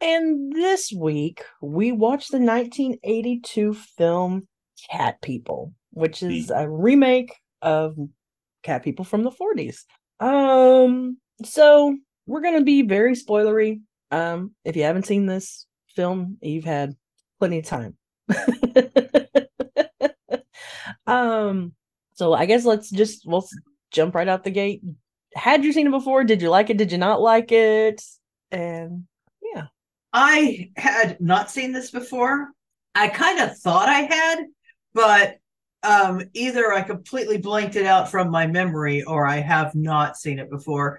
And this week we watched the 1982 film Cat People, which is a remake of Cat People from the 40s. Um, so we're gonna be very spoilery. Um, if you haven't seen this film, you've had plenty of time. um, so I guess let's just we'll jump right out the gate. Had you seen it before? Did you like it? Did you not like it? And I had not seen this before. I kind of thought I had, but um, either I completely blanked it out from my memory or I have not seen it before.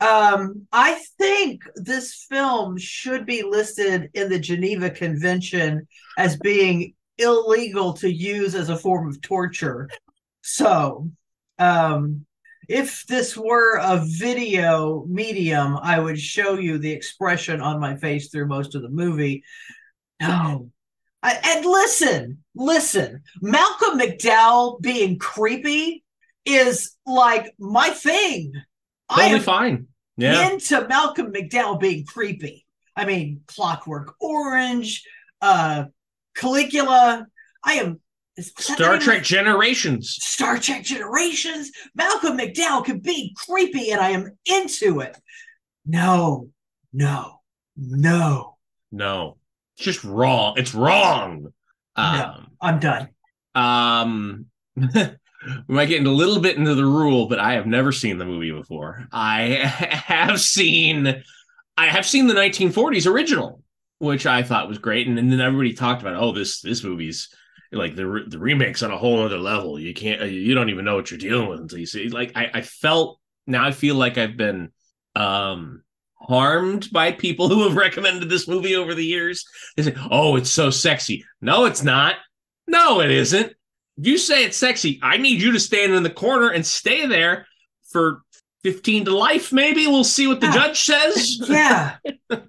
Um, I think this film should be listed in the Geneva Convention as being illegal to use as a form of torture. So, um, if this were a video medium, I would show you the expression on my face through most of the movie. No. I, and listen, listen, Malcolm McDowell being creepy is like my thing. I am fine. Yeah. into Malcolm McDowell being creepy. I mean, Clockwork Orange, uh, Caligula. I am is that the Star Trek? Generations. Star Trek Generations. Malcolm McDowell can be creepy, and I am into it. No, no, no, No. It's just wrong. It's wrong. Um, I'm done. um we might get into a little bit into the rule, but I have never seen the movie before. I have seen I have seen the 1940s original, which I thought was great. And, and then everybody talked about, oh, this this movie's like the re- the remakes on a whole other level. You can't you don't even know what you're dealing with until you see. Like I, I felt now I feel like I've been um harmed by people who have recommended this movie over the years. They say, "Oh, it's so sexy." No, it's not. No, it isn't. You say it's sexy. I need you to stand in the corner and stay there for 15 to life, maybe. We'll see what the Yeah. judge says. Yeah, Yeah.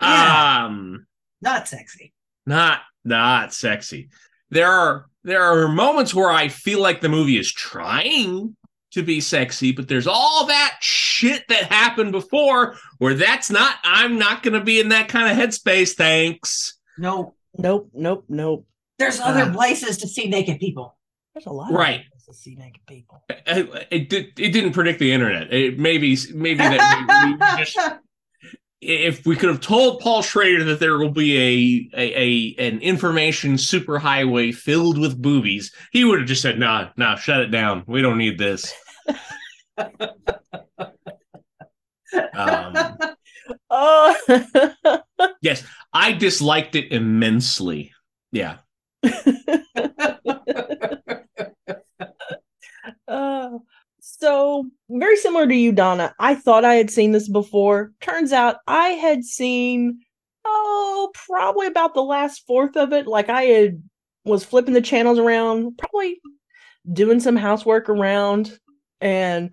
Um, not sexy. not not sexy. There are there are moments where I feel like the movie is trying to be sexy, but there's all that shit that happened before where that's not I'm not gonna be in that kind of headspace, thanks. No, nope, nope, nope. there's other Uh. places to see naked people. There's a lot Right. of ways to see naked people. It, it did it didn't predict the internet. It maybe maybe that we, we just if we could have told Paul Schrader that there will be a, a, a an information superhighway filled with boobies, he would have just said, "Nah, nah, shut it down. We don't need this." um, Oh, yes, I disliked it immensely. Yeah, uh, so very similar to you, Donna. I thought I had seen this before. Turns out I had seen oh probably about the last fourth of it. Like I had was flipping the channels around, probably doing some housework around, and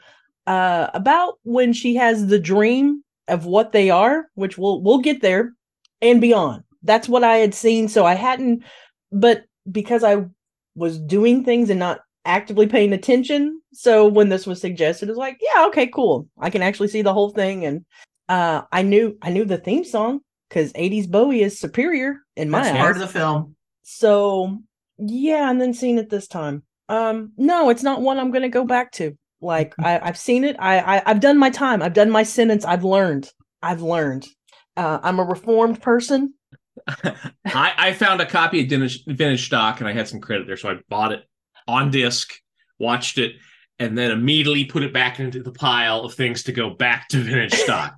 uh about when she has the dream of what they are, which we'll we'll get there and beyond. That's what I had seen. So I hadn't, but because I was doing things and not actively paying attention. So when this was suggested, it was like, yeah, okay, cool. I can actually see the whole thing. And uh I knew I knew the theme song because 80s Bowie is superior in my That's eyes. part of the film. So yeah, and then seeing it this time. Um, no, it's not one I'm gonna go back to. Like I, I've seen it. I, I I've done my time. I've done my sentence. I've learned. I've learned. Uh, I'm a reformed person. I, I found a copy of vintage stock and I had some credit there, so I bought it on disc, watched it, and then immediately put it back into the pile of things to go back to vintage stock.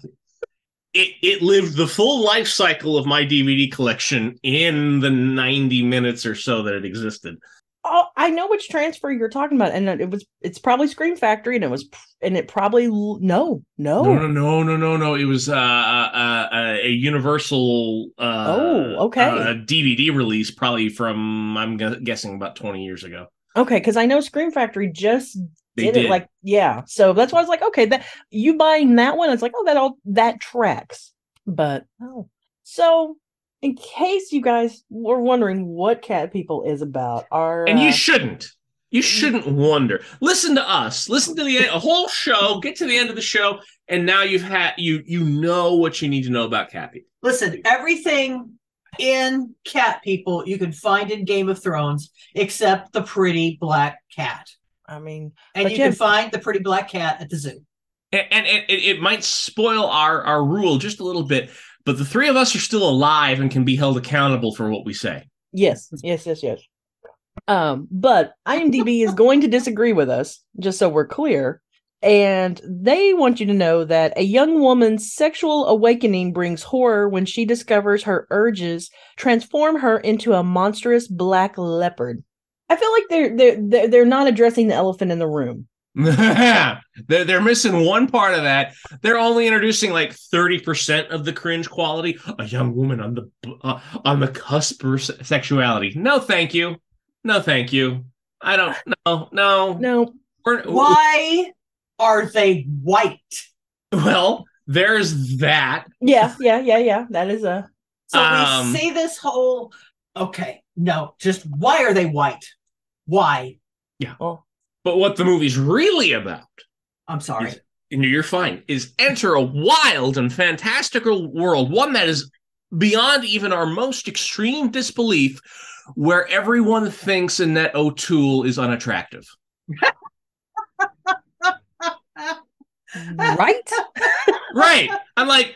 it it lived the full life cycle of my DVD collection in the 90 minutes or so that it existed. oh, I know which transfer you're talking about, and it was it's probably Scream Factory, and it was and it probably no no. No, no, no, no, no, no. It was uh, uh, uh, a Universal. Uh, Oh, okay. Uh, DVD release, probably from I'm guessing about 20 years ago. Okay, because I know Scream Factory just They did, did. it like yeah. So that's why I was like, okay, that you buying that one, it's like, oh, that all that tracks. But oh, so in case you guys were wondering what Cat People is about, our and you uh, shouldn't. You shouldn't wonder. Listen to us. Listen to the a whole show. Get to the end of the show, and now you've had you you know what you need to know about Cat People. Listen, everything in cat people you can find in Game of Thrones except the pretty black cat. I mean, And you yeah. can find the pretty black cat at the zoo. and, and it, it might spoil our our rule just a little bit but the three of us are still alive and can be held accountable for what we say yes, yes, yes, yes. Um, but IMDb is going to disagree with us, just so we're clear. And they want you to know that a young woman's sexual awakening brings horror when she discovers her urges transform her into a monstrous black leopard. I feel like they're they're they're, they're not addressing the elephant in the room. they're, they're missing one part of that. They're only introducing like 30% of the cringe quality. A young woman on the uh, on the cusp of sexuality. No thank you. No thank you. I don't no no. No, We're, Why are they white? well there's that yeah, yeah, yeah, yeah. That is a So Um, we see this whole okay, no, just why are they white? Why? Yeah. But what the movie's really about I'm sorry. Is- and you're fine, is enter a wild and fantastical world, one that is beyond even our most extreme disbelief, where everyone thinks Annette O'Toole is unattractive. right. Right. I'm like,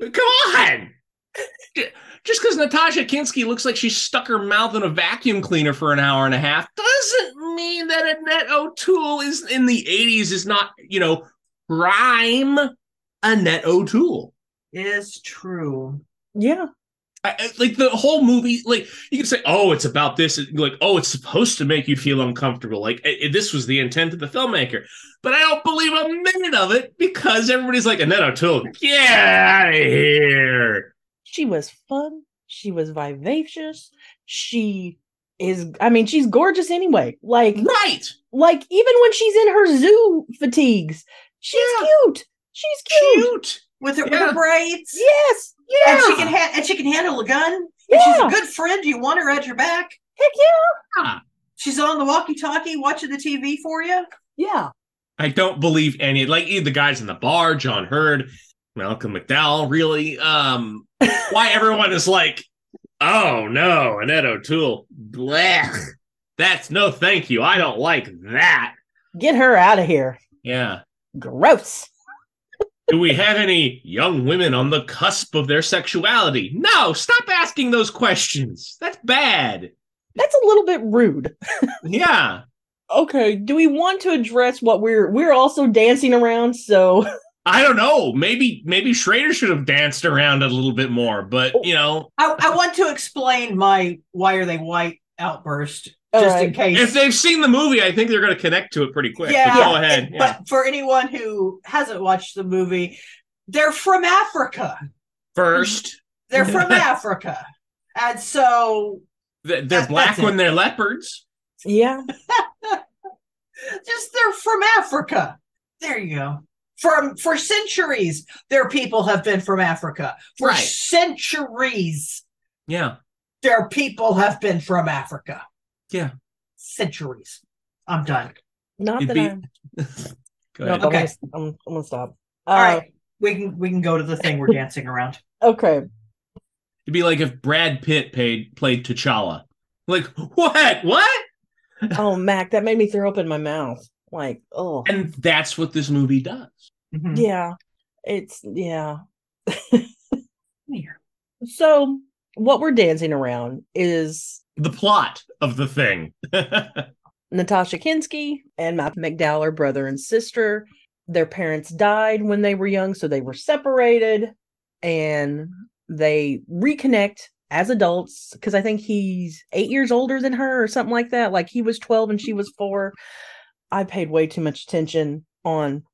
come on. Just because Natasha Kinski looks like she stuck her mouth in a vacuum cleaner for an hour and a half doesn't mean that Annette O'Toole is in the 80s is not, you know, prime Annette O'Toole. Is true. Yeah. I, like the whole movie, like you can say, "Oh, it's about this," like, "Oh, it's supposed to make you feel uncomfortable." Like i- i- this was the intent of the filmmaker, but I don't believe a minute of it because everybody's like, "Annette O'Toole, get out of here!" She was fun. She was vivacious. She is I mean, she's gorgeous anyway. Like Right? like even when she's in her zoo fatigues, she's Yeah. cute. She's cute. Cute. With her, with Yeah. her braids. Yes. Yeah. And she can ha- and she can handle a gun. And Yeah. she's a good friend. You want her at your back. Heck yeah. She's on the walkie-talkie watching the TV for you. Yeah. I don't believe any. Like either the guys in the bar, John Heard, Malcolm McDowell. Really, um, why everyone is like, "Oh no, Annette O'Toole, blech." That's no, thank you. I don't like that. Get her out of here. Yeah. Gross. Do we have any young women on the cusp of their sexuality? No, stop asking those questions. That's bad. That's a little bit rude. Yeah. Okay. Do we want to address what we're we're also dancing around? So I don't know. Maybe maybe Schrader should have danced around it a little bit more, but you know, I, I want to explain my why are they white outburst All just right. in case. if they've seen the movie, I think they're going to connect to it pretty quick. Yeah. But go ahead. But Yeah. for anyone who hasn't watched the movie, they're from Africa. First, They're from Africa. And so they're That- black when they're leopards. yeah. just they're from Africa. There you go. From for centuries, their people have been from Africa. For Right. centuries, Yeah. their people have been from Africa. Yeah. Centuries. I'm done. Not It'd that be- I'm Go no, ahead. I'm, Okay. gonna, I'm, I'm gonna stop. Uh, All right. We can we can go to the thing we're dancing around. Okay. It'd be like if Brad Pitt paid, played T'Challa. Like, what? What? Oh, Mac, that made me throw up in my mouth. Like, oh, And that's what this movie does. Mhm. yeah. It's yeah. So what we're dancing around is The plot of the thing. Natasha Kinski and Matt McDowell are brother and sister. Their parents died when they were young, so they were separated and they reconnect as adults because I think he's eight years older than her or something like that. Like he was 12 and she was four. I paid way too much attention on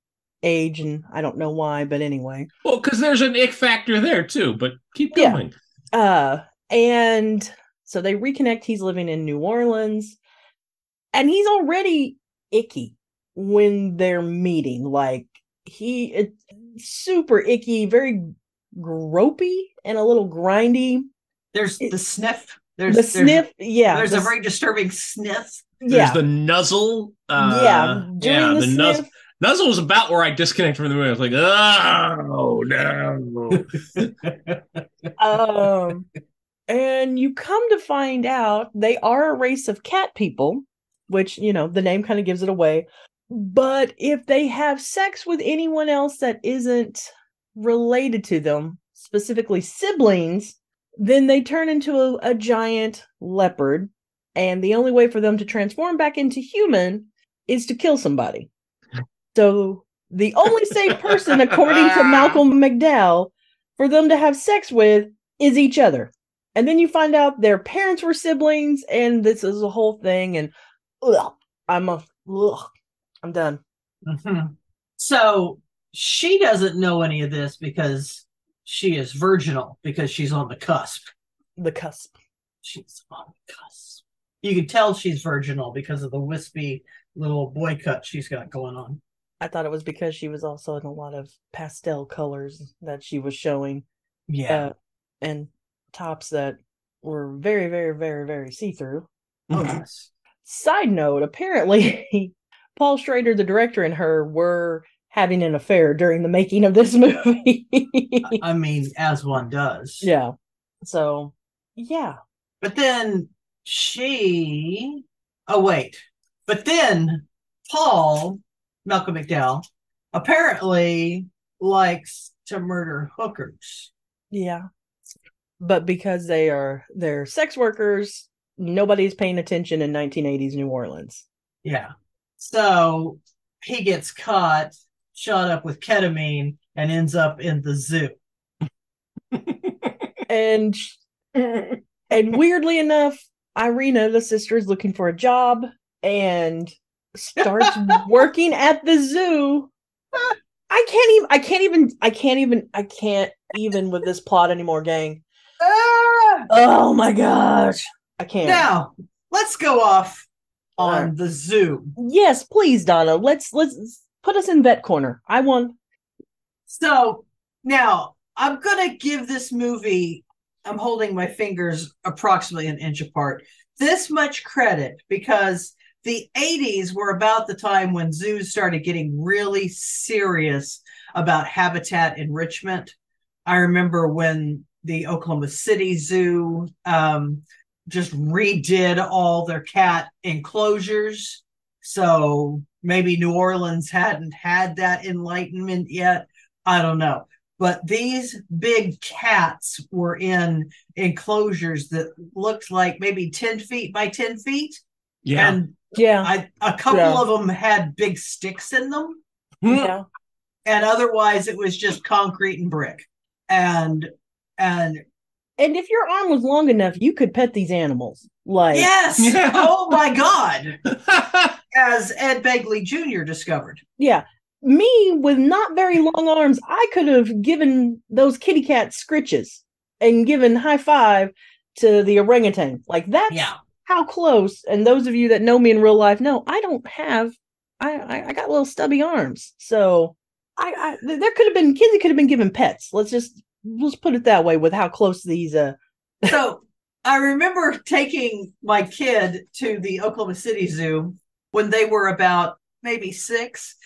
age and I don't know why, but anyway. Well, because there's an ick factor there too, but keep Yeah. going. Uh and so they reconnect. He's living in New Orleans and he's already icky when they're meeting. Like he it's super icky, very gropey and a little grindy. There's It- the sniff. There's the there's, sniff, yeah. There's the a s- very disturbing sniff. There's yeah. the nuzzle. Uh, yeah, during yeah, the, the nuzzle. Nuzzle was about where I disconnected from the movie. I was like, oh no. um, and you come to find out they are a race of cat people, which you know the name kind of gives it away. But if they have sex with anyone else that isn't related to them, specifically siblings, then they turn into a, a giant leopard. And the only way for them to transform back into human is to kill somebody. So the only safe person, according to Malcolm McDowell, for them to have sex with is each other. And then you find out their parents were siblings, and this is a whole thing. And ugh, I'm a, ugh, I'm done. Mhm. So she doesn't know any of this because she is virginal because she's on the cusp. The cusp. She's on the cusp. You can tell she's virginal because of the wispy little boy cut she's got going on. I thought it was because she was also in a lot of pastel colors that she was showing, Yeah. uh, and tops that were very, very, very, very see through. oh um, yes. Side note: apparently, Paul Schrader, the director, and her were having an affair during the making of this movie. I mean, as one does. yeah. So, yeah. But then she oh wait. But then Paul, Malcolm McDowell, apparently likes to murder hookers. Yeah. But because they are they're sex workers, nobody's paying attention in 1980s New Orleans. Yeah. So he gets caught, shot up with ketamine, and ends up in the zoo. And and weirdly enough, Irena, the sister, is looking for a job and starts working at the zoo. I can't even I can't even I can't even I can't even with this plot anymore, gang. Ah! Oh my gosh. I can't. Now, let's go off on Alright. the zoo. Yes, please, Donna. Let's let's put us in vet corner. I won. So now I'm to give this movie, I'm holding my fingers approximately an inch apart, this much credit because the 80s were about the time when zoos started getting really serious about habitat enrichment. I remember when the Oklahoma City Zoo um, just redid all their cat enclosures. So maybe New Orleans hadn't had that enlightenment yet. I don't know. But these big cats were in enclosures that looked like maybe 10 feet by 10 feet. Yeah. And yeah. I, a couple Yeah. of them had big sticks in them. yeah. And otherwise, it was just concrete and brick. And, and And if your arm was long enough, you could pet these animals. Like yes, Yeah. oh my God, as Ed Begley Jr. discovered. yeah. Me with not very long arms, I could have given those kitty cats scritches and given high five to the orangutan. Like that's Yeah. how close. And those of you that know me in real life know I don't have I I, I got little stubby arms. So I, I there could have been kids that could have been given pets. Let's just let's put it that way with how close these uh so I remember taking my kid to the Oklahoma City Zoo when they were about maybe six.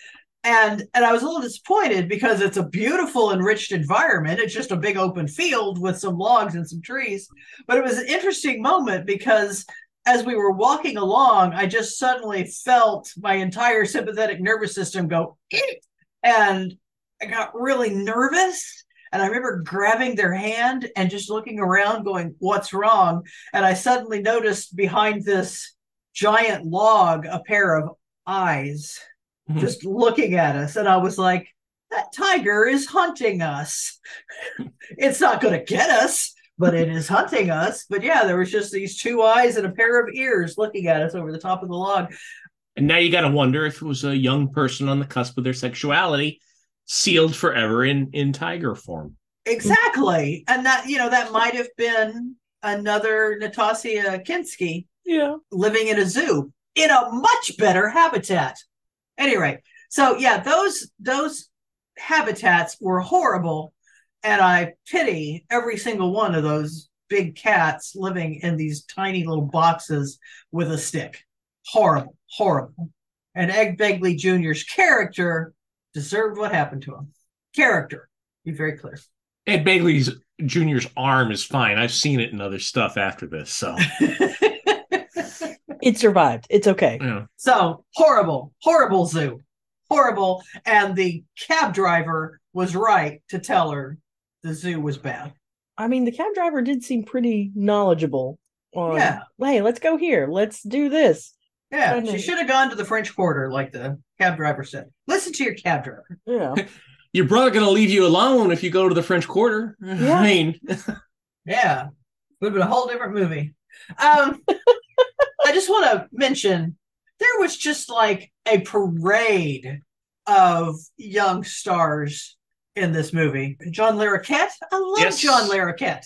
And and I was a little disappointed because it's a beautiful enriched environment. It's just a big open field with some logs and some trees. But it was an interesting moment because as we were walking along, I just suddenly felt my entire sympathetic nervous system go and I got really nervous. And I remember grabbing their hand and just looking around, going, What's wrong? And I suddenly noticed behind this giant log a pair of eyes hmm. just looking at us. And I was like, That tiger is hunting us. it's not going to get us, but it is hunting us. But yeah, there was just these two eyes and a pair of ears looking at us over the top of the log. And now you got to wonder if it was a young person on the cusp of their sexuality, sealed forever in in tiger form. Exactly. And that, you know, that might have been another Natasha Kinski Yeah. living in a zoo in a much better habitat. Anyway, so yeah, those those habitats were horrible, and I pity every single one of those big cats living in these tiny little boxes with a stick. Horrible, horrible. And Ed Begley Jr.'s character deserved what happened to him. Character, be very clear. Ed Begley's Junior's arm is fine. I've seen it in other stuff after this. So It survived. It's okay. yeah. So horrible, horrible zoo, horrible. And the cab driver was right to tell her the zoo was bad. I mean, the cab driver did seem pretty knowledgeable. On, Yeah. Hey, let's go here. Let's do this. Yeah, I know. she should have gone to the French Quarter, like the cab driver said. Listen to your cab driver. Yeah. Your brother gonna leave you alone if you go to the French Quarter. Yeah. I mean, Yeah, would have been a whole different movie. Um, I just want to mention there was just like a parade of young stars in this movie. John Larroquette, I love Yes. John Larroquette.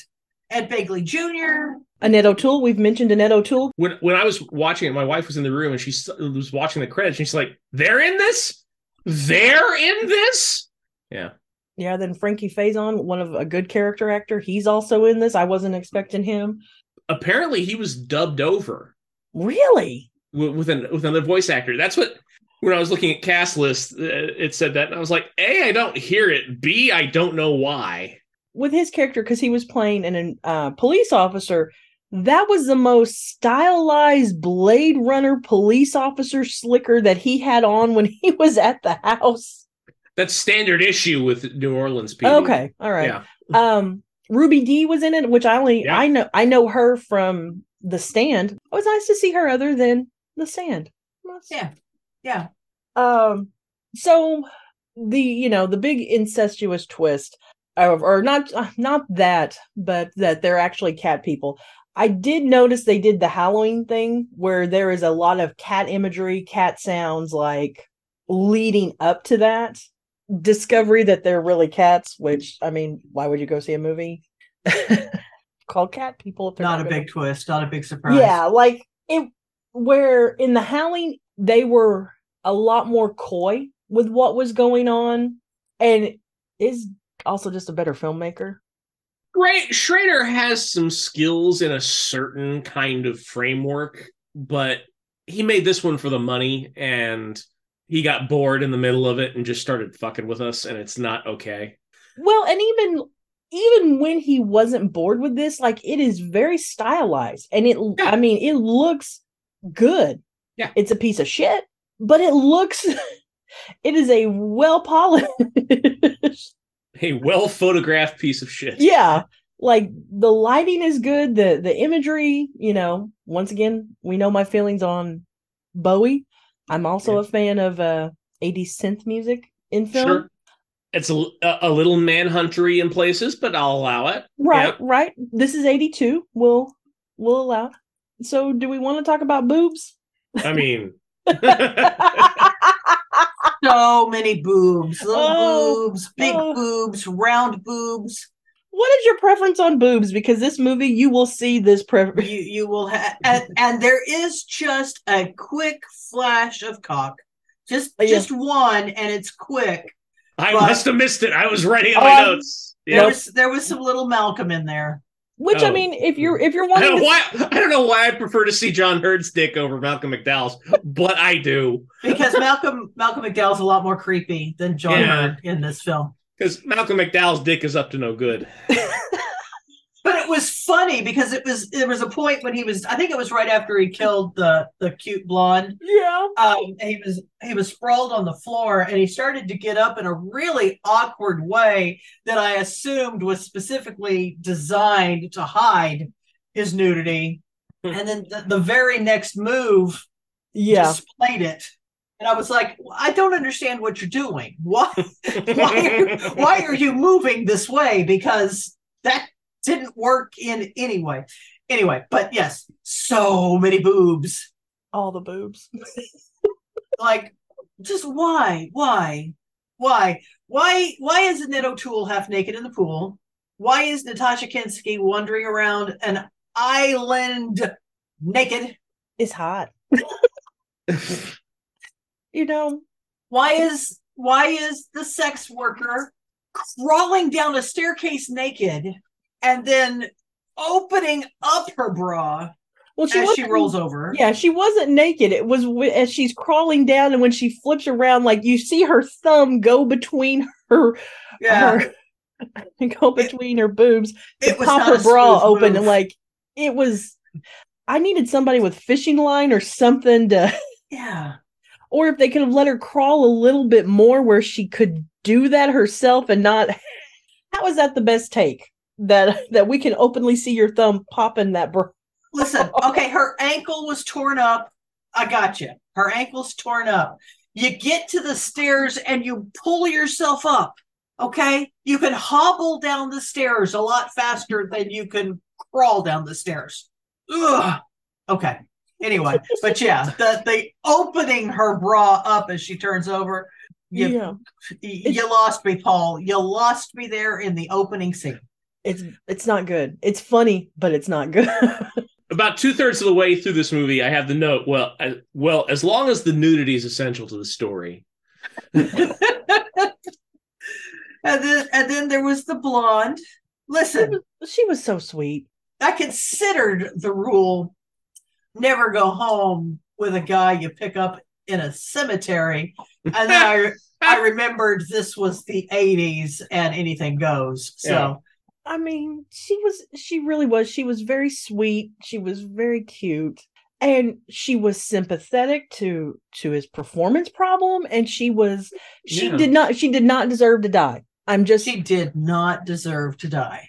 Ed Begley Jr. Annette O'Toole. We've mentioned Annette O'Toole. when when I was watching it, my wife was in the room and she was watching the credits. And she's like, "They're in this. They're in this." Yeah. Yeah, then Frankie Faison, one of a good character actor. He's also in this. I wasn't expecting him. Apparently, he was dubbed over Really? with, with an with another voice actor. That's what. When I was looking at cast list, uh, it said that, and I was like, "A, I don't hear it. B, I don't know why." With his character, because he was playing an uh, police officer, that was the most stylized Blade Runner police officer slicker that he had on when he was at the house. That's standard issue with New Orleans people Okay, all right. Yeah. Um, Ruby Dee was in it, which I only Yeah. I know I know her from The Stand. It was nice to see her other than The Stand. Yeah, yeah. Um, so the you know the big incestuous twist, of, or not not that, but that they're actually cat people. I did notice they did the Halloween thing where there is a lot of cat imagery, cat sounds, like leading up to that discovery that they're really cats. Which I mean, why would you go see a movie called Cat People? If they're Not a gonna- big twist, not a big surprise. yeah, like it where in the Howling they were a lot more coy with what was going on and is also just a better filmmaker. Right, Schrader has some skills in a certain kind of framework, but he made this one for the money and he got bored in the middle of it and just started fucking with us and it's not okay. Well, and even even when he wasn't bored with this, like it is very stylized and it Yeah. I mean, it looks good. Yeah. It's a piece of shit, but it looks it is a well polished A well photographed piece of shit. yeah like the lighting is good the the imagery you know once again we know my feelings on bowie i'm also Yeah. a fan of uh 80 synth music in film Sure. It's a, a, little manhuntery in places, but I'll allow it. right right this is 82 we'll we'll allow it. so do we want to talk about boobs I mean, So many boobs, little Oh, boobs, big oh. boobs, round boobs. what is your preference on boobs because this movie you will see this preference. You you will have, and, and there is just a quick flash of cock, just Yeah. just one, and it's quick. I But- must have missed it. I was writing on my Um, notes. There Yeah. was there was some little Malcolm in there. Which i Oh. mean if you're if you're I wanting don't, to why, I don't know why I prefer to see John Heard's dick over Malcolm McDowell's, but I do. because Malcolm Malcolm McDowell's a lot more creepy than John Yeah. Heard in this film. Because Malcolm McDowell's dick is up to no good. But it was funny because it was there was a point when he was I think it was right after he killed the the cute blonde. yeah Um, he was he was sprawled on the floor and he started to get up in a really awkward way that I assumed was specifically designed to hide his nudity. and then the, the very next move yeah displayed it. And I was like, I don't understand what you're doing. Why why, why are you moving this way? Because that didn't work in any way. Anyway, but yes, so many boobs. All the boobs. Like, just why? Why? Why? Why? Why is Annette O'Toole half naked in the pool? Why is Natasha Kinski wandering around an island naked? It's hot. you know, Why is why is the sex worker crawling down a staircase naked and then opening up her bra well, she as she rolls over? Yeah, she wasn't naked. It was w- as she's crawling down, and when she flips around, like you see her thumb go between her, Yeah. her go between her boobs to It was pop her bra open, move. and like it was. I needed somebody with fishing line or something to, yeah. or if they could have let her crawl a little bit more where she could do that herself and not. How was that the best take? That that we can openly see your thumb popping that bra. Listen, okay, her ankle was torn up. I got you. Her ankle's torn up. You get to the stairs and you pull yourself up. Okay, you can hobble down the stairs a lot faster than you can crawl down the stairs. Ugh. Okay. Anyway, but yeah, the the opening her bra up as she turns over. You, yeah, you lost me, Paul. You lost me there in the opening scene. It's it's not good. It's funny, but it's not good. About two thirds of the way through this movie, I have the note. Well, I, well, as long as the nudity is essential to the story. And then and then there was the blonde. Listen, she was so sweet. I considered the rule never go home with a guy you pick up in a cemetery. And then I I remembered this was the 80s and anything goes. So Yeah. I mean, she was she really was. She was very sweet. She was very cute. And she was sympathetic to to his performance problem and she was she Yeah. did not she did not deserve to die. I'm just she did not deserve to die.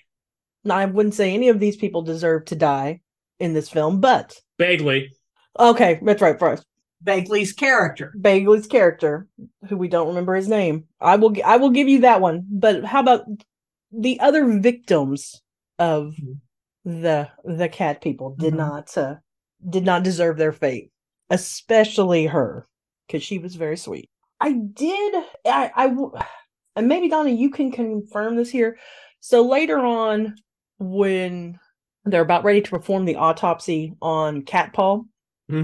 I wouldn't say any of these people deserve to die in this film, but Bagley. okay, that's right first. Bagley's character. Bagley's character, who we don't remember his name. I will I will give you that one. But how about the other victims of the the cat people did Mhm. not uh, did not deserve their fate, especially her because she was very sweet. I did I, I and maybe Donna you can confirm this here. So later on when they're about ready to perform the autopsy on Cat Paw, uh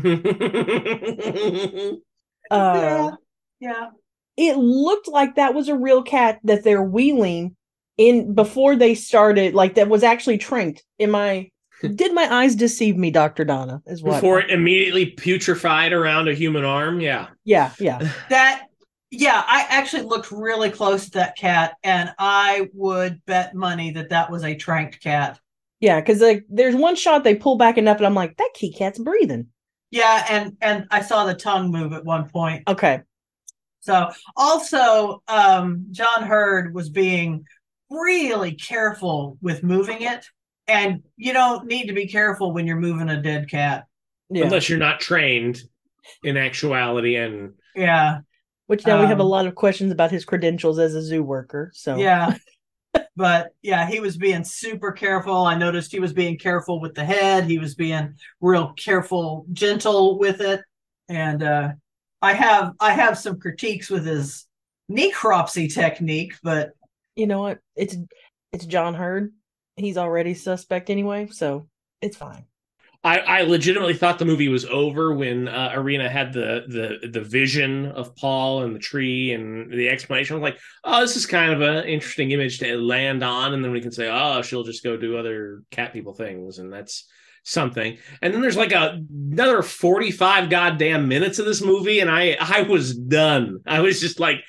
yeah. Yeah. it looked like that was a real cat that they're wheeling in before they started like that was actually trained in my did my eyes deceive me dr donna is what Before it immediately putrefied around a human arm. Yeah. yeah yeah That yeah, I actually looked really close to that cat and I would bet money that that was a tranked cat. yeah because like there's one shot they pull back enough and i'm like that key cat's breathing Yeah, and and I saw the tongue move at one point. okay So also, um, John Heard was being really careful with moving it, and you don't need to be careful when you're moving a dead cat. yeah Unless you're not trained in actuality and Yeah, which now we have a um, lot of questions about his credentials as a zoo worker so yeah. but yeah, he was being super careful. I noticed he was being careful with the head. He was being real careful, gentle with it, and uh, I have I have some critiques with his necropsy technique, but you know what it's it's john heard he's already suspect anyway so it's fine I, I legitimately thought the movie was over when uh, Irena had the the the vision of Paul and the tree and the explanation. I was like, oh, this is kind of an interesting image to land on, and then we can say, oh, she'll just go do other cat people things, and that's something. And then there's like a, another forty five goddamn minutes of this movie, and I I was done. I was just like,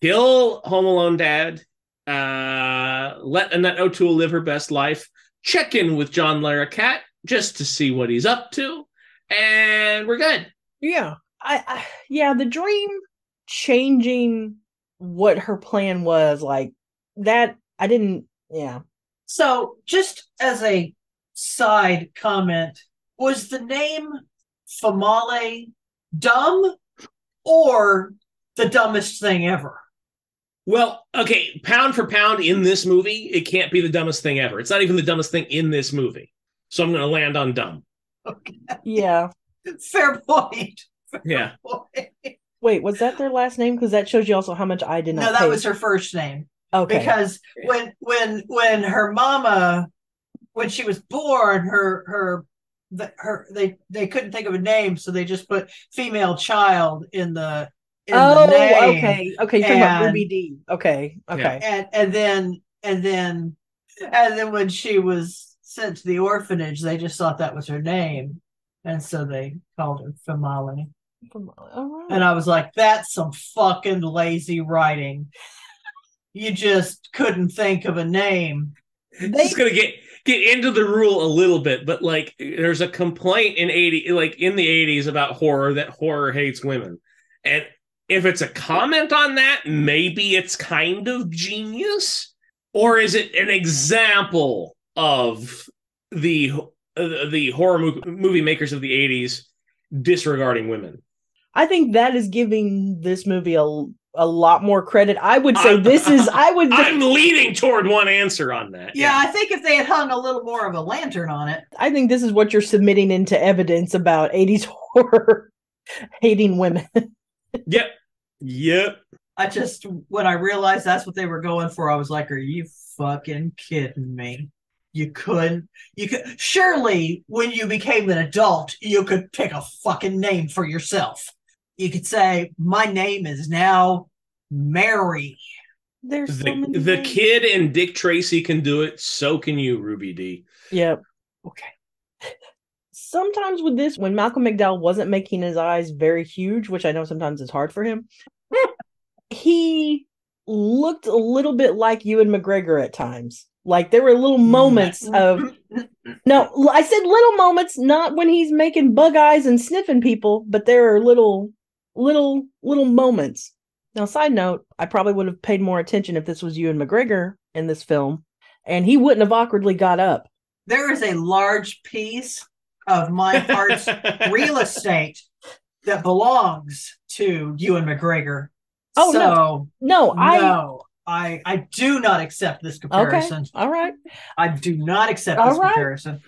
kill Home Alone Dad, uh, let Annette O'Toole live her best life. Check in with John Larroquette just to see what he's up to, and we're good. Yeah. I, I yeah, the dream changing what her plan was like that I didn't yeah. So, just as a side comment, was the name Famale dumb or the dumbest thing ever? Well, okay, pound for pound in this movie, it can't be the dumbest thing ever. It's not even the dumbest thing in this movie. So I'm going to land on dumb. Okay. Yeah. Fair point. Yeah. Point. Wait, was that their last name? Because that shows you also how much I did not. No, that pay. was her first name. okay. Because when when when her mama when she was born, her her the, her they they couldn't think of a name, so they just put female child in the in oh, the name. okay, okay. You're talking about And- Ruby Dee. Okay, okay. and and then and then and then when she was sent to the orphanage, they just thought that was her name, and so they called her Famali. From- all right. And I was like, "That's some fucking lazy writing. You just couldn't think of a name." They, Just going to get get into the rule a little bit, but like there's a complaint in 80 like in the 80s about horror that horror hates women. And if it's a comment on that, maybe it's kind of genius or is it an example of the uh, the horror movie makers of the 80s disregarding women? I think that is giving this movie a a lot more credit. I would say I'm- this is. I would. I'm leaning toward one answer on that. yeah, I think if they had hung a little more of a lantern on it, I think this is what you're submitting into evidence about 80s horror hating women. Yep. Yep. I just when I realized that's what they were going for, I was like, "Are you fucking kidding me?" You couldn't. You could surely when you became an adult, you could pick a fucking name for yourself. You could say, "My name is now Mary." There's so The, many the kid and Dick Tracy can do it. So can you, Ruby Dee. Yep. Okay. Sometimes with this, when Malcolm McDowell wasn't making his eyes very huge, which I know sometimes is hard for him, he looked a little bit like Ewan McGregor at times. Like there were little moments of no, I said little moments, not when he's making bug eyes and sniffing people, but there are little, little, little moments. Now, side note, I probably would have paid more attention if this was Ewan McGregor in this film, and he wouldn't have awkwardly got up. there is a large piece of my heart's real estate that belongs to Ewan McGregor. Oh, no. so No, I no, I I do not accept this okay. comparison. All right. I do not accept All this right. comparison.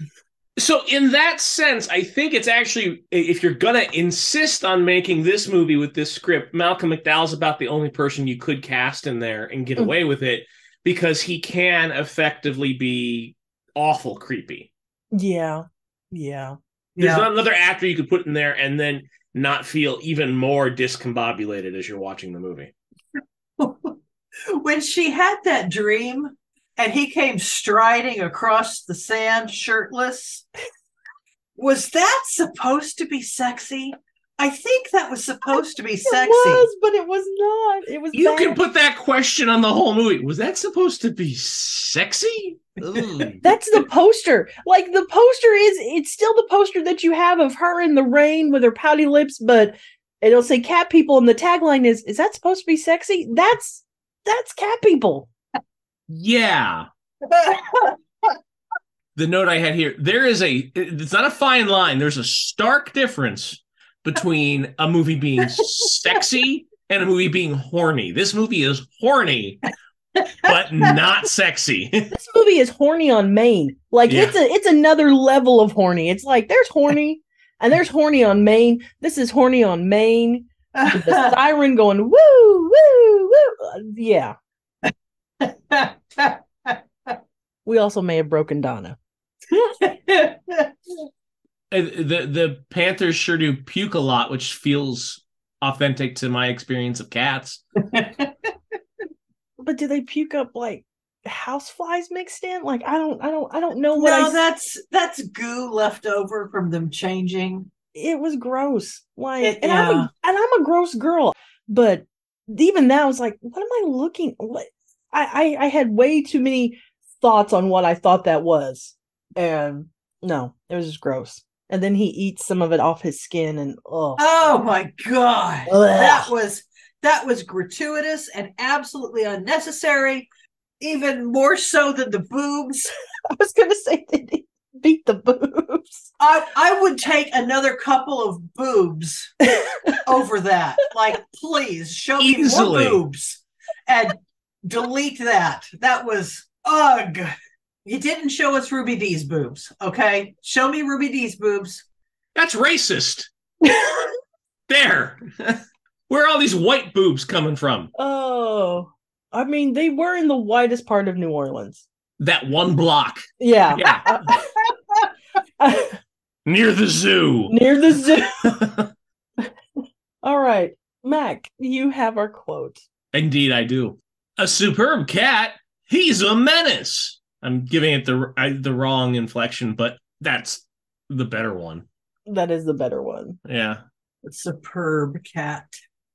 So, in that sense, I think it's actually, if you're going to insist on making this movie with this script, Malcolm McDowell's about the only person you could cast in there and get Mm. away with it because he can effectively be awful creepy. Yeah. Yeah. There's Yeah. not another actor you could put in there and then not feel even more discombobulated as you're watching the movie. when she had that dream and he came striding across the sand shirtless, was that supposed to be sexy? I think that was supposed to be sexy. It was, but it was not. It was You bad. can put that question on the whole movie. Was that supposed to be sexy? That's the poster. Like the poster is it's still the poster that you have of her in the rain with her pouty lips, but it'll say cat people and the tagline is is that supposed to be sexy? That's that's cat people. yeah. the note I had here, there is a it's not a fine line. There's a stark difference between a movie being sexy and a movie being horny. This movie is horny, but not sexy. This movie is horny on Maine. Like Yeah. it's a it's another level of horny. It's like there's horny and there's horny on Maine. This is horny on Maine. With the siren going woo woo woo. Uh, Yeah. We also may have broken Donna. Uh, the the Panthers sure do puke a lot, which feels authentic to my experience of cats. But do they puke up like house flies mixed in? Like I don't I don't I don't know what no, I that's that's goo left over from them changing. it was gross. Like It- and I'm a, and I'm a gross girl. But even that was like, what am I looking what I, I I had way too many thoughts on what I thought that was. And no, it was just gross. And then he eats some of it off his skin and oh Oh my god. Ugh. That was that was gratuitous and absolutely unnecessary, even more so than the boobs. I was gonna say did he beat the boobs. I I would take another couple of boobs over that. Like, please show me Easily. more boobs. and delete that. That was ugh. You didn't show us Ruby Dee's boobs, okay? Show me Ruby Dee's boobs. That's racist. there. Where are all these white boobs coming from? oh, I mean, they were in the widest part of New Orleans. That one block Yeah. Yeah. Near the zoo. near the zoo. All right, Mac, you have our quote. Indeed, I do. A superb cat. He's a menace. I'm giving it the I, the wrong inflection, but that's the better one. That is the better one. Yeah. A Superb cat.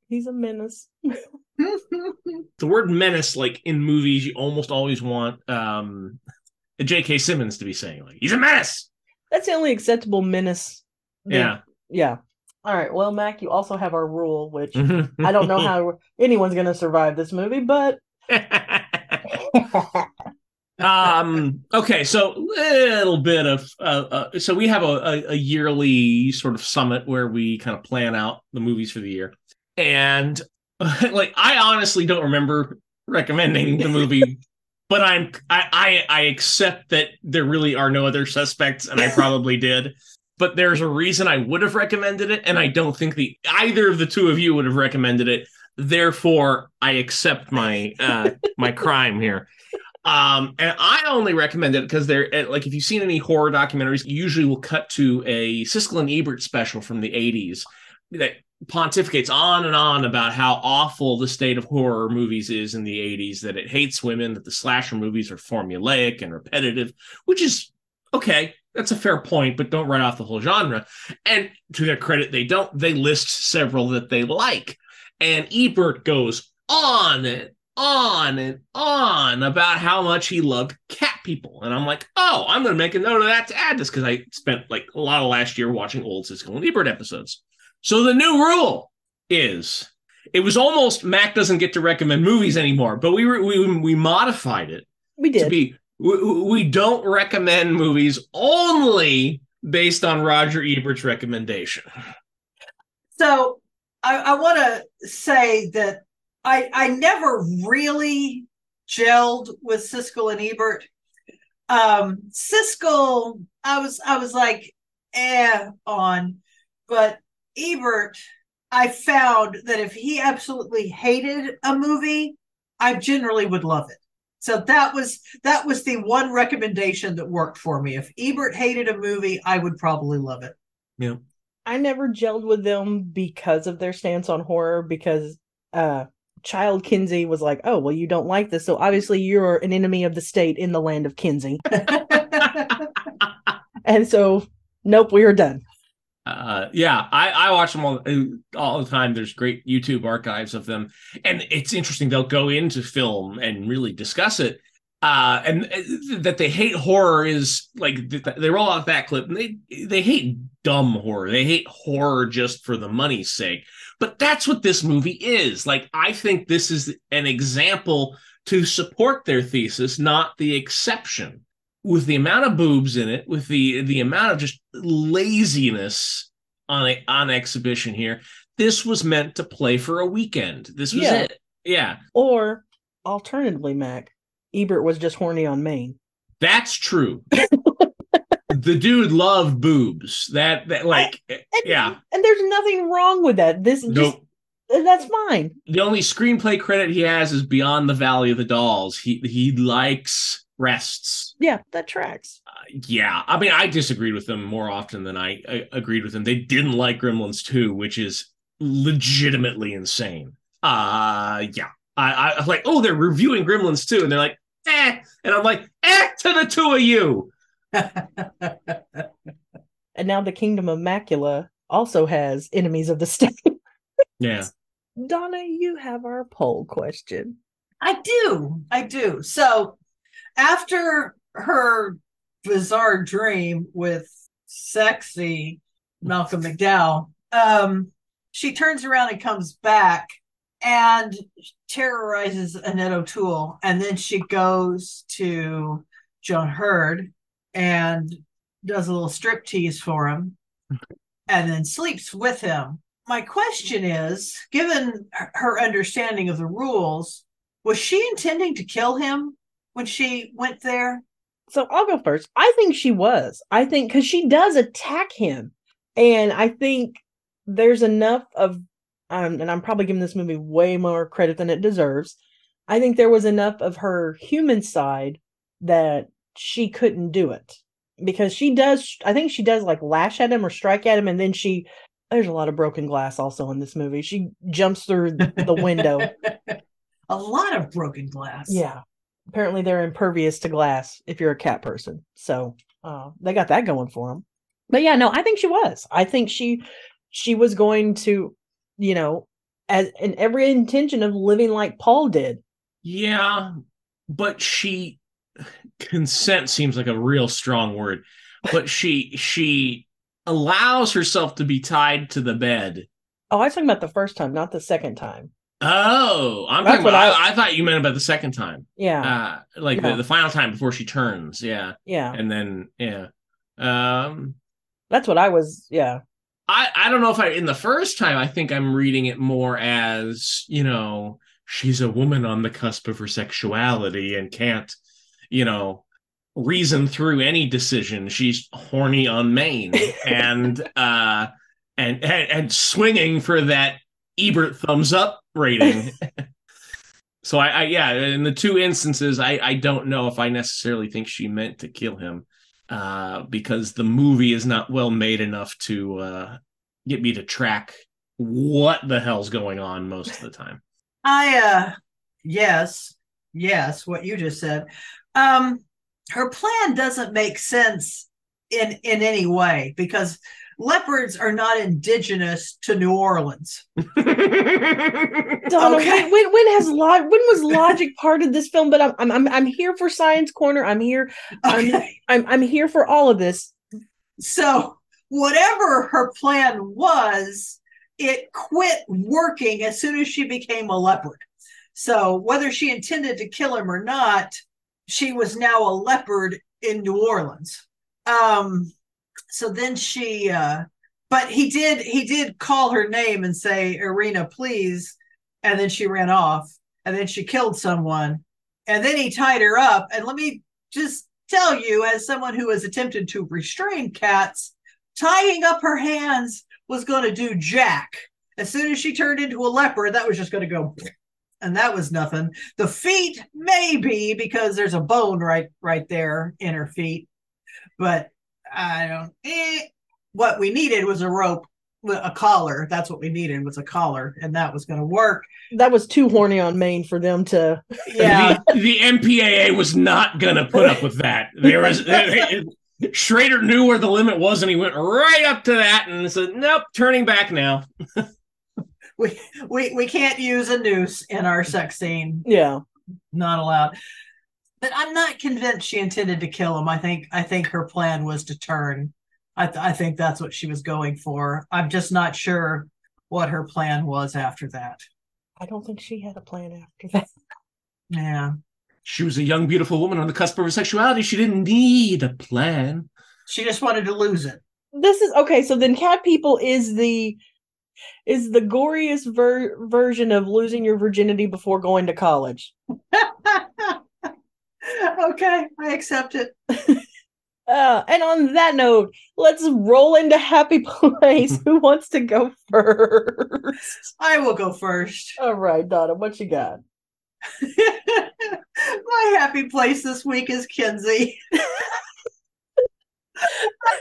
He's a menace. The word menace, like in movies, you almost always want um J.K. Simmons to be saying like he's a menace. That's the only acceptable menace. Yeah. Yeah. All right. Well, Mac, you also have our rule, which I don't know how anyone's going to survive this movie, but um okay so little bit of uh, uh so we have a, a, a yearly sort of summit where we kind of plan out the movies for the year and like i honestly don't remember recommending the movie but i'm I, I i accept that there really are no other suspects and i probably did. But there's a reason i would have recommended it and i don't think the either of the two of you would have recommended it. Therefore i accept my uh my crime here. Um, and I only recommend it because they're eh, like if you've seen any horror documentaries, you usually will cut to a Siskel and Ebert special from the 80s that pontificates on and on about how awful the state of horror movies is in the 80s, that it hates women, that the slasher movies are formulaic and repetitive, which is okay. That's a fair point, but don't write off the whole genre. And to their credit, they don't. They list several that they like. And Ebert goes on and on and on about how much he loved cat people. And I'm like, oh, I'm going to make a note of that to add this because I spent like a lot of last year watching old Siskel and Ebert episodes. So the new rule is it was almost Mac doesn't get to recommend movies anymore, but we were, we we modified it we to did. be we, we don't recommend movies only based on Roger Ebert's recommendation. So I, I want to say that I I never really gelled with Siskel and Ebert. Um, Siskel, I was I was like eh on, but Ebert, I found that if he absolutely hated a movie, I generally would love it. So that was that was the one recommendation that worked for me. If Ebert hated a movie, I would probably love it. Yeah. I never gelled with them because of their stance on horror because uh Child Kenzi was like, "Oh, well you don't like this, so obviously you're an enemy of the state in the land of Kenzi." and so nope, we are done. Uh, yeah, I, I watch them all, all the time. There's great YouTube archives of them, and it's interesting. They'll go into film and really discuss it. Uh, and uh, that they hate horror is like they roll out that clip, and they they hate dumb horror. They hate horror just for the money's sake. But that's what this movie is. Like, I think this is an example to support their thesis, not the exception with the amount of boobs in it, with the the amount of just laziness on a, on exhibition here, this was meant to play for a weekend. This was Yeah. it. Yeah, Or alternatively, Mac, Ebert was just horny on main. that's true. the dude loved boobs. That that like And, yeah. and there's nothing wrong with that. This just that's fine. The only screenplay credit he has is Beyond the Valley of the Dolls. He he likes breasts. Yeah, that tracks. Yeah, I mean, I disagreed with them more often than I, I agreed with them. They didn't like Gremlins 2, which is legitimately insane. Uh, yeah, I, I was like, oh, they're reviewing Gremlins 2, and they're like, eh, and I'm like, eh, to the two of you. And now the Kingdom of Macula also has enemies of the state. Yeah, Donna, you have our poll question. I do. I do. So after her bizarre dream with sexy Malcolm McDowell, um, she turns around and comes back and terrorizes Annette O'Toole. And then she goes to John Heard and does a little strip tease for him and then sleeps with him. My question is given her understanding of the rules, Was she intending to kill him when she went there? So I'll go first. I think she was. I think because she does attack him, and I think there's enough of, um, and I'm probably giving this movie way more credit than it deserves. I think there was enough of her human side that she couldn't do it because she does. I think she does like lash at him or strike at him, and then she. There's a lot of broken glass also in this movie. She jumps through the window. a lot of broken glass. Yeah. Apparently they're impervious to glass if you're a cat person. So uh, they got that going for them. But yeah, no, I think she was. I think she she was going to, you know, as in every intention of living like Paul did. Yeah, but she consent seems like a real strong word. But she she allows herself to be tied to the bed. Oh, I was talking about the first time, not the second time. Oh, I'm That's talking what about. I- I, I thought you meant about the second time. Yeah. Uh, like Yeah. the, the final time before she turns. Yeah, yeah. and then yeah. Um, That's what I was, yeah. I I don't know if I in the first time I think I'm reading it more as you know she's a woman on the cusp of her sexuality and can't you know reason through any decision. She's horny on main and uh and, and and swinging for that Ebert thumbs up rating. so I, I yeah in the two instances I I don't know if I necessarily think she meant to kill him uh, because the movie is not well made enough to uh, get me to track what the hell's going on most of the time. I uh yes, yes, what you just said. Um her plan doesn't make sense in in any way because leopards are not indigenous to New Orleans. Donna, Okay. when, when when has log when was logic part of this film? But I'm I'm I'm, I'm here for Science Corner. I'm here. I'm- I'm I'm here for all of this. So whatever her plan was, it quit working as soon as she became a leopard. So whether she intended to kill him or not, she was now a leopard in New Orleans. Um, so then she uh but he did he did call her name and say, Irena, please. And then she ran off and then she killed someone. And then he tied her up. And let me just tell you, as someone who has attempted to restrain cats, tying up her hands was going to do jack. As soon as she turned into a leopard, that was just going to go, and that was nothing. The feet, maybe because there's a bone right right there in her feet, but I don't. Eh. What we needed was a rope, a collar. That's what we needed was a collar, and that was going to work. That was too horny on main for them to. Yeah. The, the MPAA was not going to put up with that. There was Schrader knew where the limit was, and he went right up to that and said, "Nope, turning back now." we we we can't use a noose in our sex scene. Yeah. Not allowed. But I'm not convinced she intended to kill him. I think I think her plan was to turn. I th- I think that's what she was going for. I'm just not sure what her plan was after that. I don't think she had a plan after that. Yeah. She was a young, beautiful woman on the cusp of her sexuality. She didn't need a plan. She just wanted to lose it. This is okay. So then, Cat People is the is the goriest ver- version of losing your virginity before going to college. okay, I accept it. Uh, and on that note, let's roll into Happy Place. Who wants to go first? I will go first. All right, Donna, what you got? My happy place this week is Kenzi. I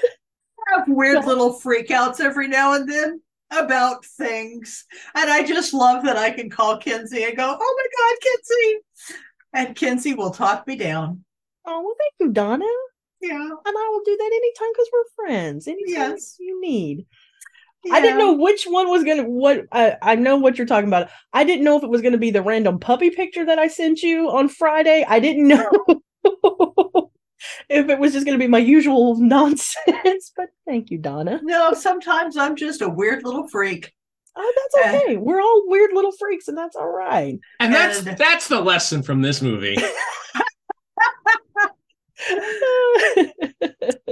have weird little freakouts every now and then about things. And I just love that I can call Kenzi and go, oh my God, Kenzi. And Kenzi will talk me down. Oh, well, thank you, Donna. Yeah. And I will do that anytime because we're friends. Anytime Yes. you need. I didn't know which one was gonna what I, I know what you're talking about. I didn't know if it was gonna be the random puppy picture that I sent you on Friday. I didn't know if it was just gonna be my usual nonsense. But thank you, Donna. No, sometimes I'm just a weird little freak. Oh, that's Eh. okay. We're all weird little freaks, and that's all right. And that's And- that's the lesson from this movie.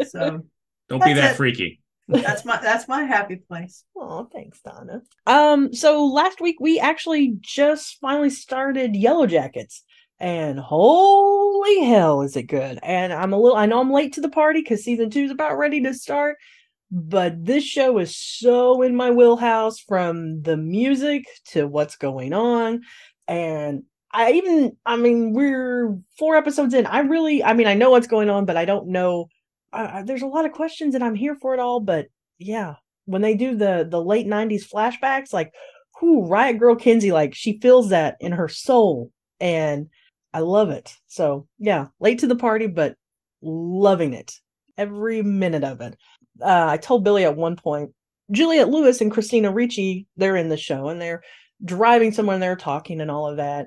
So Don't be that it. freaky. That's my that's my happy place. Oh, thanks, Donna. Um, so last week we actually just finally started Yellow Jackets, and holy hell, is it good! And I'm a little, I know I'm late to the party because season two is about ready to start, but this show is so in my wheelhouse from the music to what's going on, and I even, I mean, we're four episodes in. I really, I mean, I know what's going on, but I don't know. There's a lot of questions, and I'm here for it all. But yeah, when they do the the late 90s flashbacks like who riot grrrl Kenzi like she feels that in her soul and i love it so yeah late to the party but loving it every minute of it uh, i told billy at one point Juliette lewis and christina ricci they're in the show and they're driving somewhere and they're talking and all of that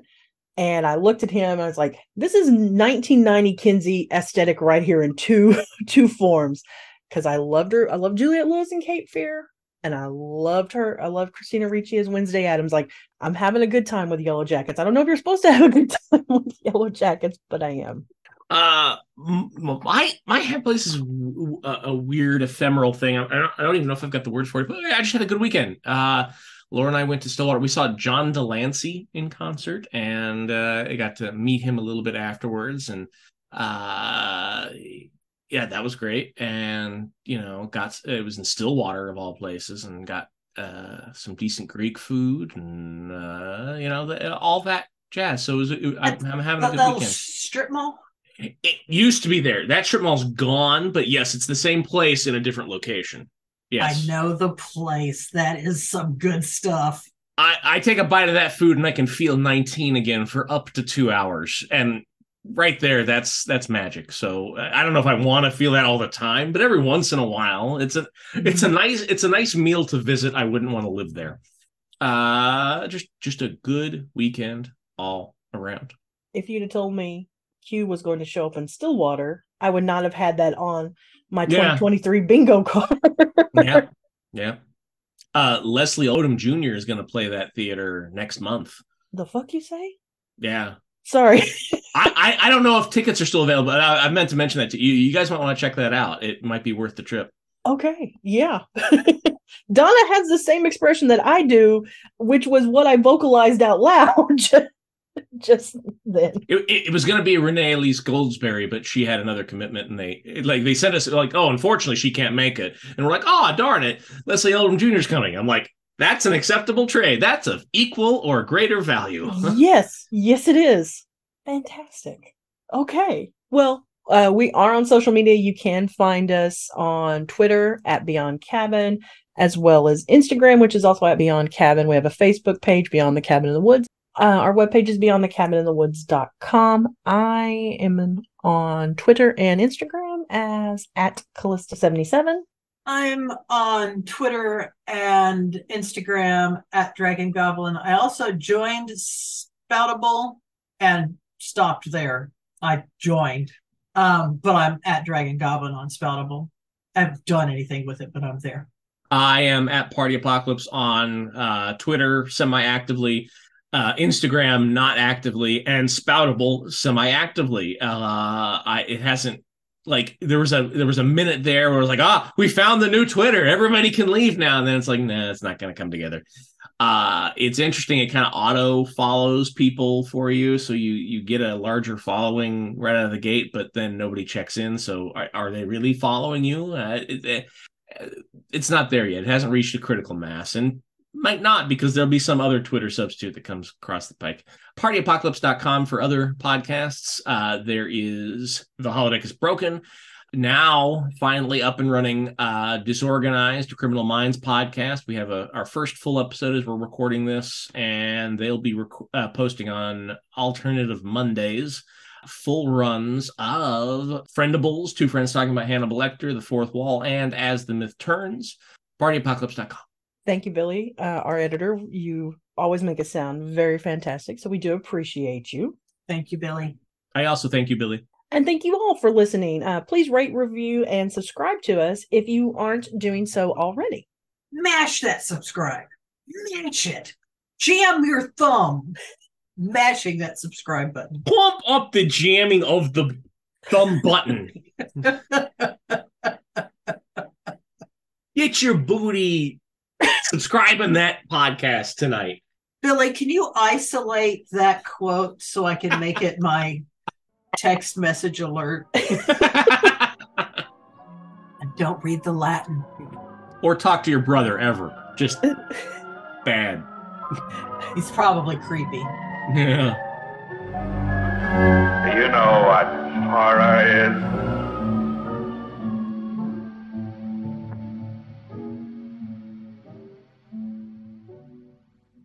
and i looked at him and i was like this is 1990 Kenzi aesthetic right here in two two forms because I loved her. I love Juliette Lewis and Cape Fear, and I loved her. I love Christina Ricci as Wednesday Addams. Like I'm having a good time with Yellow Jackets. I don't know if you're supposed to have a good time with Yellow Jackets, but I am. Uh, my my happy place is a, a weird ephemeral thing. I don't, I don't even know if I've got the words for it, but I just had a good weekend. Uh, Laura and I went to Stillwater. We saw John de Lancie in concert, and uh, I got to meet him a little bit afterwards. And uh, yeah, that was great. And, you know, got it was in Stillwater of all places and got uh, some decent Greek food and, uh, you know, the, all that jazz. So it was, it, I'm, I'm, having a good weekend. Strip mall? It, used to be there. That strip mall's gone, but yes, it's the same place in a different location. Yes. I know the place. That is some good stuff. I, I take a bite of that food and I can feel 19 again for up to two hours. And right there that's that's magic so i don't know if i want to feel that all the time but every once in a while it's a it's a Mm-hmm. nice it's a nice meal to visit i wouldn't want to live there uh just just a good weekend all around If you'd have told me Q was going to show up in Stillwater, I would not have had that on my Yeah. 2023 bingo card. yeah yeah uh leslie odom jr is going to play that theater next month the fuck you say? yeah Sorry. I, I i don't know if tickets are still available I, I meant to mention that to you you guys might want to check that out it might be worth the trip Okay, yeah. Donna has the same expression that I do, which was what I vocalized out loud just, then. It, it, it was going to be Renee Elise Goldsberry, but she had another commitment, and they it- like they sent us like, oh, unfortunately, she can't make it, and we're like, oh, darn it, Leslie Odom Jr. is coming. I'm like, that's an acceptable trade. That's of equal or greater value. yes, yes, it is. Fantastic. Okay. Well, uh, we are on social media. You can find us on Twitter at Beyond Cabin, as well as Instagram, which is also at Beyond Cabin. We have a Facebook page, Beyond the Cabin in the Woods. Uh, our webpage is beyondthecabininthewoods.com. I am on Twitter and Instagram as at Callista77. I'm on Twitter and Instagram at Dragon Goblin. I also joined Spoutible and stopped there. I joined, um, but I'm at Dragon Goblin on Spoutible. I haven't done anything with it, but I'm there. I am at Party Apocalypse on uh, Twitter semi-actively, uh, Instagram not actively, and Spoutible semi-actively. Uh, I it hasn't like there was a there was a minute there where it was like ah we found the new Twitter everybody can leave now and then it's like nah it's not going to come together. Uh, it's interesting. It kind of auto follows people for you, so you you get a larger following right out of the gate, but then nobody checks in. So are, are they really following you? Uh, it, it- it's not there yet. It hasn't reached a critical mass and might not because there'll be some other Twitter substitute that comes across the pike. Partyapocalypse.com for other podcasts. Uh, there is The Holodeck is Broken. Now, finally up and running, uh, Disorganized Criminal Minds podcast. We have a, our first full episode as we're recording this, and they'll be rec- uh, posting on alternative Mondays full runs of Friendables, two friends talking about Hannibal Lecter, The Fourth Wall, and As the Myth Turns. PartyApocalypse.com. Thank you, Billy, uh, our editor. You always make it sound very fantastic. So we do appreciate you. Thank you, Billy. I also thank you, Billy. And thank you all for listening. Uh, please rate, review, and subscribe to us if you aren't doing so already. Mash that subscribe. Mash it. Jam your thumb. Mashing that subscribe button. Pump up the jamming of the thumb button. get your booty subscribing that podcast tonight. Billy, can you isolate that quote so I can make it my text message alert? And don't read the Latin. or talk to your brother ever. Just bad. He's probably creepy. Yeah. You know what horror is?